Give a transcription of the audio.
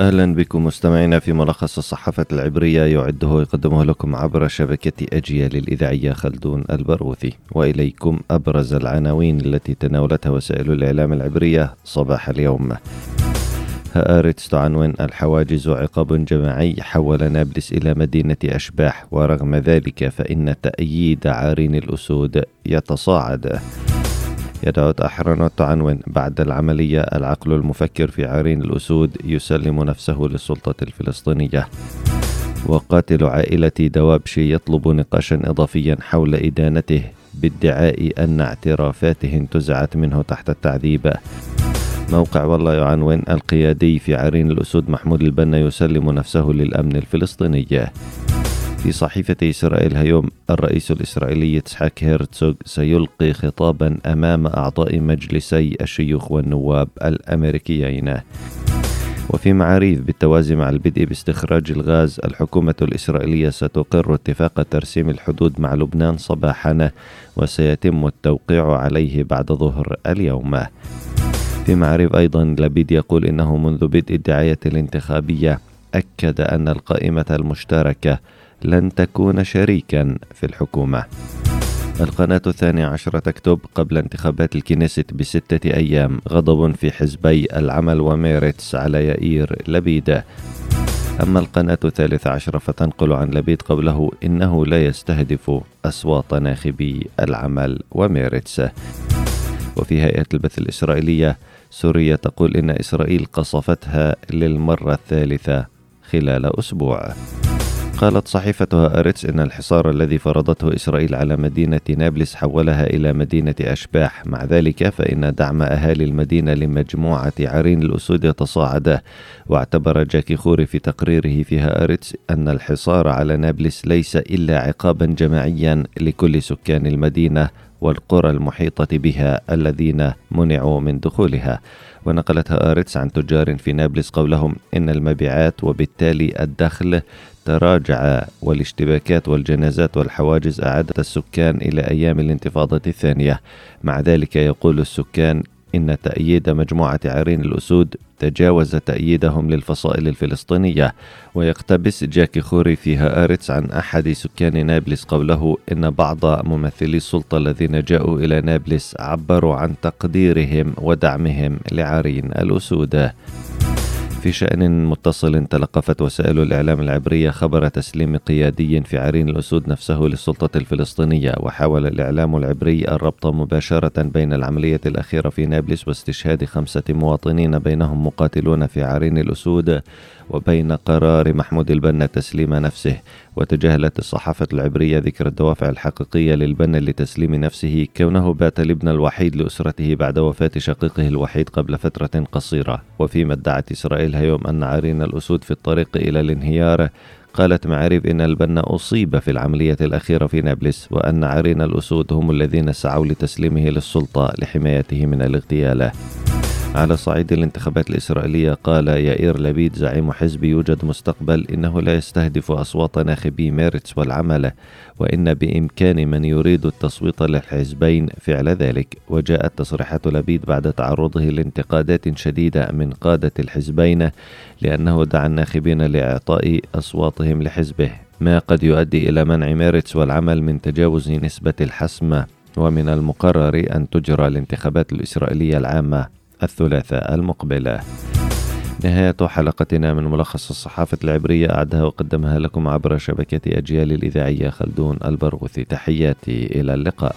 أهلا بكم مستمعينا في ملخص الصحافة العبرية يعده ويقدمه لكم عبر شبكة أجيال الإذاعية خلدون البرغوثي وإليكم أبرز العناوين التي تناولتها وسائل الإعلام العبرية صباح اليوم. هآرتس تعنون الحواجز عقاب جماعي حول نابلس إلى مدينة أشباح ورغم ذلك فإن تأييد عارين الأسود يتصاعد. يدعو أحرنوت تعنون بعد العملية العقل المفكر في عرين الأسود يسلم نفسه للسلطة الفلسطينية. وقاتل عائلة دوابشي يطلب نقاشا إضافيا حول إدانته بادعاء أن اعترافاته انتزعت منه تحت التعذيب. موقع والله يعنون القيادي في عرين الأسود محمود البنا يسلم نفسه للأمن الفلسطيني. في صحيفة إسرائيل هيوم الرئيس الإسرائيلي إسحاق هيرتسوغ سيلقي خطابا أمام أعضاء مجلسي الشيوخ والنواب الأمريكيين. وفي معاريف بالتوازي مع البدء باستخراج الغاز الحكومة الإسرائيلية ستقر اتفاق ترسيم الحدود مع لبنان صباحا وسيتم التوقيع عليه بعد ظهر اليوم. في معاريف أيضا لبيد يقول إنه منذ بدء الدعاية الانتخابية أكد أن القائمة المشتركة لن تكون شريكا في الحكومة. القناة الثانية عشرة تكتب قبل انتخابات الكنيست بستة أيام غضب في حزبي العمل وميرتس على يائير لبيد. أما القناة الثالثة عشرة فتنقل عن لبيد قوله إنه لا يستهدف أصوات ناخبي العمل وميرتس وفي هيئة البث الإسرائيلية سوريا تقول إن إسرائيل قصفتها للمرة الثالثة خلال أسبوع. قالت صحيفة هآرتس إن الحصار الذي فرضته إسرائيل على مدينة نابلس حولها إلى مدينة أشباح. مع ذلك فإن دعم أهالي المدينة لمجموعة عرين الأسود يتصاعد واعتبر جاكي خوري في تقريره في هآرتس أن الحصار على نابلس ليس إلا عقابا جماعيا لكل سكان المدينة. والقرى المحيطة بها الذين منعوا من دخولها. ونقلت هآرتس عن تجار في نابلس قولهم إن المبيعات وبالتالي الدخل تراجع والاشتباكات والجنازات والحواجز أعادت السكان إلى أيام الانتفاضة الثانية. مع ذلك يقول السكان إن تأييد مجموعة عرين الأسود تجاوز تأييدهم للفصائل الفلسطينية ويقتبس جاكي خوري في هآرتس عن أحد سكان نابلس قوله إن بعض ممثلي السلطة الذين جاءوا إلى نابلس عبروا عن تقديرهم ودعمهم لعرين الأسود. في شأن متصل تلقفت وسائل الإعلام العبرية خبر تسليم قيادي في عرين الأسود نفسه للسلطة الفلسطينية وحاول الإعلام العبري الربط مباشرة بين العملية الأخيرة في نابلس واستشهاد خمسة مواطنين بينهم مقاتلون في عرين الأسود. وبين قرار محمود البنا تسليم نفسه وتجاهلت الصحافة العبرية ذكر الدوافع الحقيقية للبنا لتسليم نفسه كونه بات الابن الوحيد لأسرته بعد وفاة شقيقه الوحيد قبل فترة قصيرة. وفيما ادعت إسرائيل هيوم أن عرين الأسود في الطريق إلى الانهيار قالت معارف إن البنا أصيب في العملية الأخيرة في نابلس وأن عرين الأسود هم الذين سعوا لتسليمه للسلطة لحمايته من الاغتيال. على صعيد الانتخابات الإسرائيلية قال يائير لبيد زعيم حزب يوجد مستقبل إنه لا يستهدف أصوات ناخبي ميرتس والعمل وإن بإمكان من يريد التصويت للحزبين فعل ذلك. وجاءت تصريحات لبيد بعد تعرضه لانتقادات شديدة من قادة الحزبين لأنه دعا الناخبين لإعطاء أصواتهم لحزبه ما قد يؤدي إلى منع ميرتس والعمل من تجاوز نسبة الحسم ومن المقرر أن تجرى الانتخابات الإسرائيلية العامة. الثلاثاء المقبلة. نهاية حلقتنا من ملخص الصحافة العبرية أعدها وقدمها لكم عبر شبكة أجيال الإذاعية خلدون البرغوثي. تحياتي إلى اللقاء.